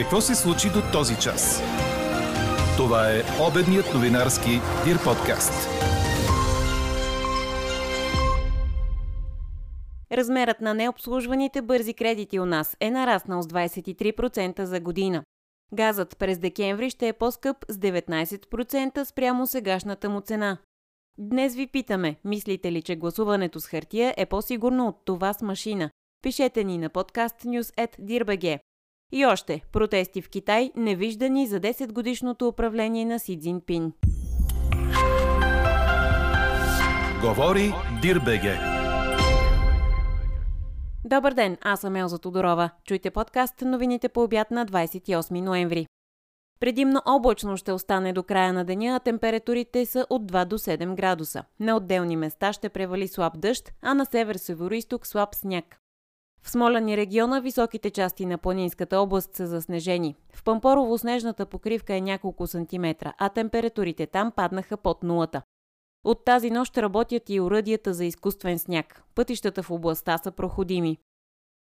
Какво се случи до този час? Това е обедният новинарски Дир подкаст. Размерът на необслужваните бързи кредити у нас е нараснал с 23% за година. Газът през декември ще е по-скъп с 19% спрямо сегашната му цена. Днес ви питаме, мислите ли, че гласуването с хартия е по-сигурно от това с машина? Пишете ни на подкаст news.dirbg. И още, протести в Китай, невиждани за 10 годишното управление на Си Цзинпин. Говори Дирбеге. Добър ден, аз съм Елза Тодорова. Чуйте подкаст новините по обяд на 28 ноември. Предимно облачно ще остане до края на деня, а температурите са от 2 до 7 градуса. На отделни места ще превали слаб дъжд, а на север северо слаб сняг. В Смолян и региона високите части на планинската област са заснежени. В Пампорово снежната покривка е няколко сантиметра, а температурите там паднаха под нулата. От тази нощ работят и уръдията за изкуствен сняг. Пътищата в областта са проходими.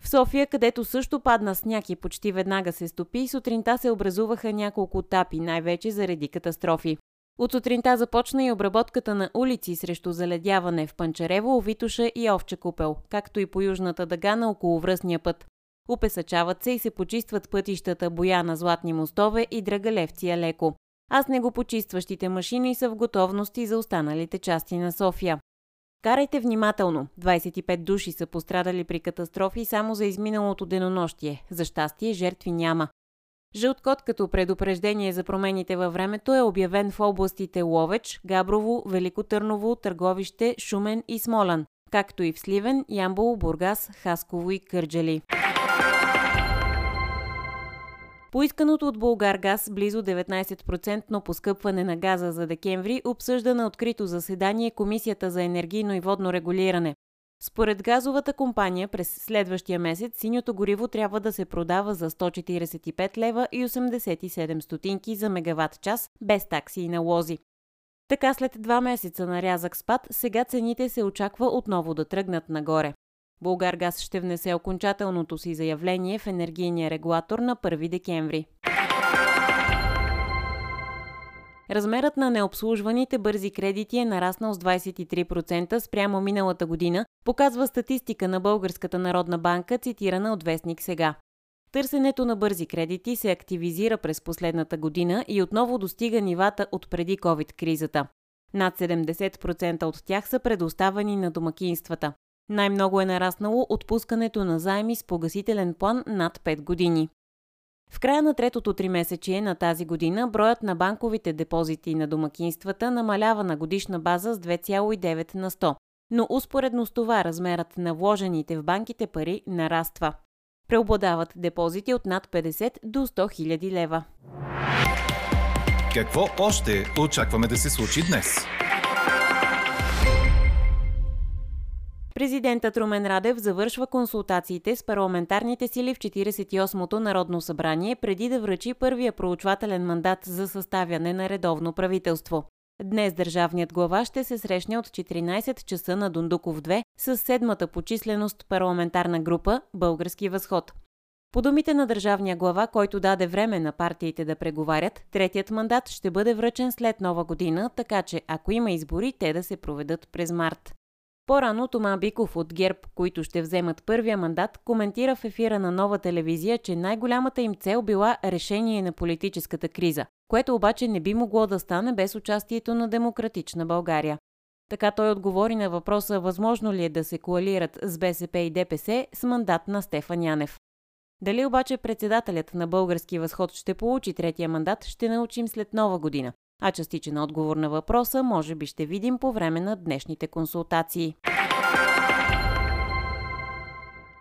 В София, където също падна сняг и почти веднага се стопи, сутринта се образуваха няколко тапи, най-вече заради катастрофи. От сутринта започна и обработката на улици срещу заледяване в Панчарево, Овитуша и Овча купел, както и по южната дъга на околовръстния път. Упесачават се и се почистват пътищата Бояна Златни мостове и Драгалевция леко. А снегопочистващите машини са в готовности за останалите части на София. Карайте внимателно. 25 души са пострадали при катастрофи само за изминалото денонощие. За щастие жертви няма. Жълт код като предупреждение за промените във времето е обявен в областите Ловеч, Габрово, Велико Търново, Търговище, Шумен и Смолян, както и в Сливен, Ямбол, Бургас, Хасково и Кърджали. Поисканото от Българ газ близо 19% поскъпване на газа за декември обсъжда на открито заседание Комисията за енергийно и водно регулиране. Според газовата компания през следващия месец синьото гориво трябва да се продава за 145 лева и 87 стотинки за мегаватт час без такси и налози. Така след два месеца на рязък спад, сега цените се очаква отново да тръгнат нагоре. Българгаз ще внесе окончателното си заявление в енергийния регулатор на 1 декември. Размерът на необслужваните бързи кредити е нараснал с 23% спрямо миналата година, показва статистика на Българската народна банка, цитирана от Вестник сега. Търсенето на бързи кредити се активизира през последната година и отново достига нивата от преди COVID-кризата. Над 70% от тях са предоставени на домакинствата. Най-много е нараснало отпускането на заеми с погасителен план над 5 години. В края на третото три месечие на тази година броят на банковите депозити на домакинствата намалява на годишна база с 2,9 на 100, но успоредно с това размерът на вложените в банките пари нараства. Преобладават депозити от над 50 до 100 хиляди лева. Какво още очакваме да се случи днес? Президентът Румен Радев завършва консултациите с парламентарните сили в 48-то Народно събрание преди да връчи първия проучвателен мандат за съставяне на редовно правителство. Днес държавният глава ще се срещне от 14 часа на Дундуков 2 с седмата по численост парламентарна група Български възход. По думите на държавния глава, който даде време на партиите да преговарят, третият мандат ще бъде връчен след нова година, така че ако има избори, те да се проведат през март. По-рано Тома Биков от ГЕРБ, които ще вземат първия мандат, коментира в ефира на нова телевизия, че най-голямата им цел била решение на политическата криза, което обаче не би могло да стане без участието на демократична България. Така той отговори на въпроса възможно ли е да се коалират с БСП и ДПС с мандат на Стефан Янев. Дали обаче председателят на Български възход ще получи третия мандат, ще научим след нова година а частичен отговор на въпроса може би ще видим по време на днешните консултации.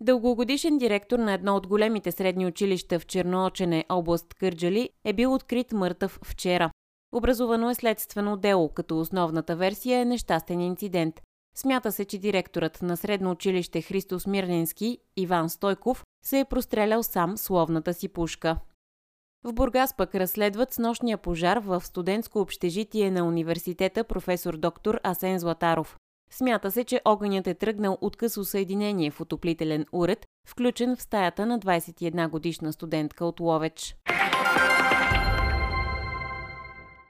Дългогодишен директор на едно от големите средни училища в Черноочене, област Кърджали, е бил открит мъртъв вчера. Образувано е следствено дело, като основната версия е нещастен инцидент. Смята се, че директорът на средно училище Христос Мирнински, Иван Стойков, се е прострелял сам словната си пушка. В Бургас пък разследват с нощния пожар в студентско общежитие на университета професор доктор Асен Златаров. Смята се, че огънят е тръгнал от късо съединение в отоплителен уред, включен в стаята на 21 годишна студентка от Ловеч.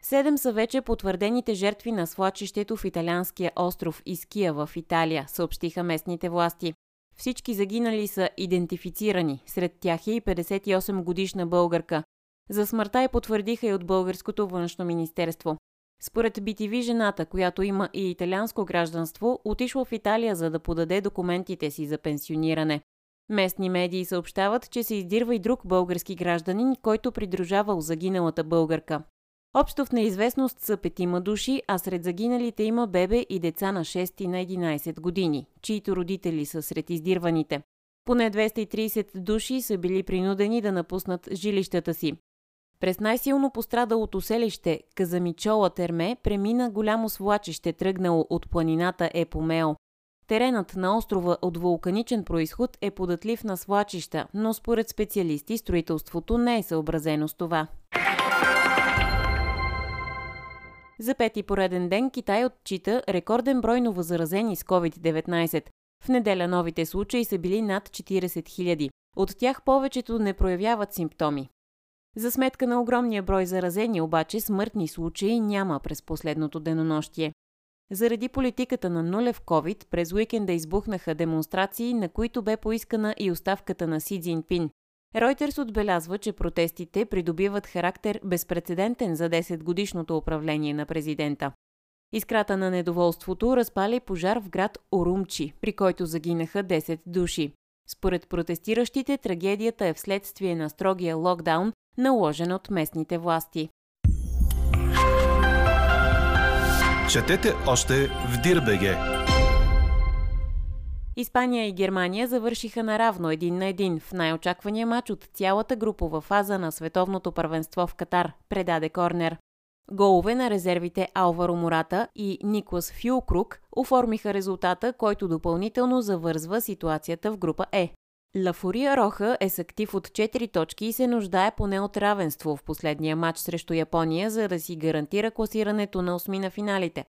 Седем са вече потвърдените жертви на свлачището в италианския остров Иския в Италия, съобщиха местните власти. Всички загинали са идентифицирани, сред тях е и 58 годишна българка. За смъртта я потвърдиха и от българското външно министерство. Според BTV жената, която има и италианско гражданство, отишла в Италия за да подаде документите си за пенсиониране. Местни медии съобщават, че се издирва и друг български гражданин, който придружавал загиналата българка. Общо в неизвестност са петима души, а сред загиналите има бебе и деца на 6 и на 11 години, чието родители са сред издирваните. Поне 230 души са били принудени да напуснат жилищата си. През най-силно пострадалото селище Казамичола Терме премина голямо свлачище, тръгнало от планината Епомео. Теренът на острова от вулканичен происход е податлив на свлачища, но според специалисти строителството не е съобразено с това. За пети пореден ден Китай отчита рекорден брой новозаразени с COVID-19. В неделя новите случаи са били над 40 000. От тях повечето не проявяват симптоми. За сметка на огромния брой заразени обаче смъртни случаи няма през последното денонощие. Заради политиката на нулев COVID през уикенда избухнаха демонстрации, на които бе поискана и оставката на Си Цзинпин. Ройтерс отбелязва, че протестите придобиват характер безпредседентен за 10-годишното управление на президента. Искрата на недоволството разпали пожар в град Орумчи, при който загинаха 10 души. Според протестиращите, трагедията е вследствие на строгия локдаун, наложен от местните власти. Четете още в Дирбеге! Испания и Германия завършиха наравно един на един в най-очаквания матч от цялата групова фаза на световното първенство в Катар, предаде Корнер. Голове на резервите Алваро Мората и Никлас Фюлкрук оформиха резултата, който допълнително завързва ситуацията в група Е. Лафурия Роха е с актив от 4 точки и се нуждае поне от равенство в последния матч срещу Япония, за да си гарантира класирането на осми на финалите.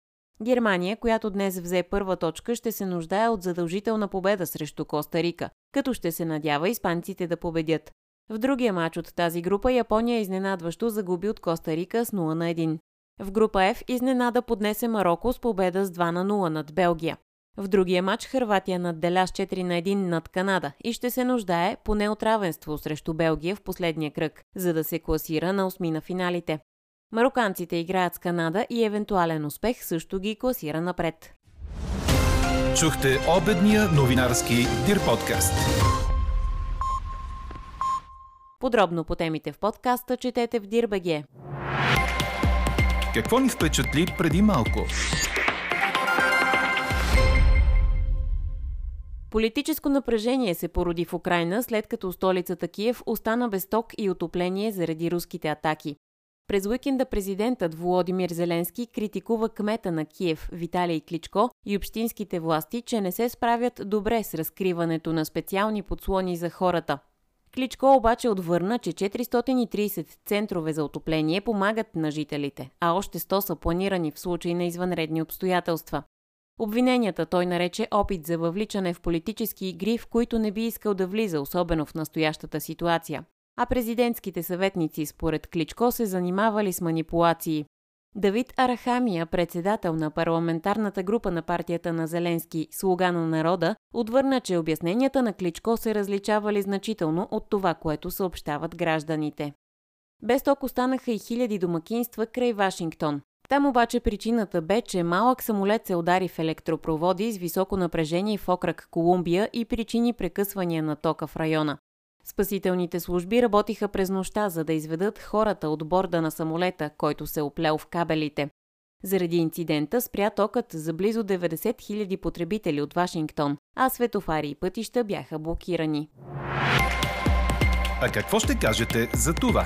Германия, която днес взе първа точка, ще се нуждае от задължителна победа срещу Коста Рика, като ще се надява испанците да победят. В другия матч от тази група Япония изненадващо загуби от Коста Рика с 0 на 1. В група F изненада поднесе Марокко с победа с 2 на 0 над Белгия. В другия матч Хърватия надделя с 4 на 1 над Канада и ще се нуждае поне от равенство срещу Белгия в последния кръг, за да се класира на осми на финалите. Мароканците играят с Канада и евентуален успех също ги класира напред. Чухте обедния новинарски Дир подкаст. Подробно по темите в подкаста четете в Дирбеге. Какво ни впечатли преди малко? Политическо напрежение се породи в Украина, след като столицата Киев остана без ток и отопление заради руските атаки. През уикенда президентът Володимир Зеленски критикува кмета на Киев Виталий Кличко и общинските власти, че не се справят добре с разкриването на специални подслони за хората. Кличко обаче отвърна, че 430 центрове за отопление помагат на жителите, а още 100 са планирани в случай на извънредни обстоятелства. Обвиненията той нарече опит за въвличане в политически игри, в които не би искал да влиза, особено в настоящата ситуация а президентските съветници според Кличко се занимавали с манипулации. Давид Арахамия, председател на парламентарната група на партията на Зеленски Слуга на народа, отвърна, че обясненията на Кличко се различавали значително от това, което съобщават гражданите. Без ток останаха и хиляди домакинства край Вашингтон. Там обаче причината бе, че малък самолет се удари в електропроводи с високо напрежение в окръг Колумбия и причини прекъсвания на тока в района. Спасителните служби работиха през нощта, за да изведат хората от борда на самолета, който се оплел в кабелите. Заради инцидента спря токът за близо 90 000 потребители от Вашингтон, а светофари и пътища бяха блокирани. А какво ще кажете за това?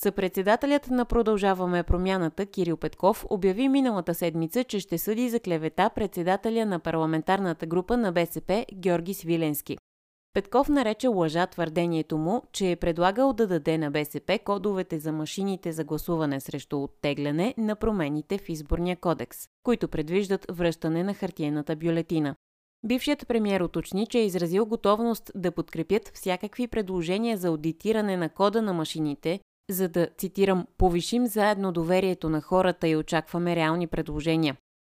Съпредседателят на Продължаваме промяната Кирил Петков обяви миналата седмица, че ще съди за клевета председателя на парламентарната група на БСП Георги Свиленски. Петков нарече лъжа твърдението му, че е предлагал да даде на БСП кодовете за машините за гласуване срещу оттегляне на промените в изборния кодекс, които предвиждат връщане на хартиената бюлетина. Бившият премьер уточни, че е изразил готовност да подкрепят всякакви предложения за аудитиране на кода на машините, за да, цитирам, повишим заедно доверието на хората и очакваме реални предложения.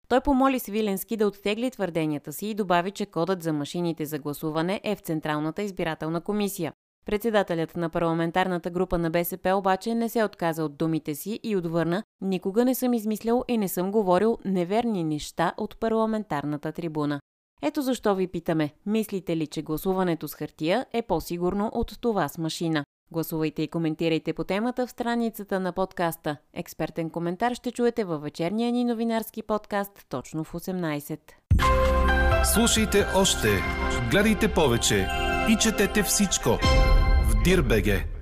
Той помоли Свиленски да оттегли твърденията си и добави, че кодът за машините за гласуване е в Централната избирателна комисия. Председателят на парламентарната група на БСП обаче не се отказа от думите си и отвърна «Никога не съм измислял и не съм говорил неверни неща от парламентарната трибуна». Ето защо ви питаме, мислите ли, че гласуването с хартия е по-сигурно от това с машина? Гласувайте и коментирайте по темата в страницата на подкаста. Експертен коментар ще чуете във вечерния ни новинарски подкаст точно в 18. Слушайте още, гледайте повече и четете всичко в Дирбеге.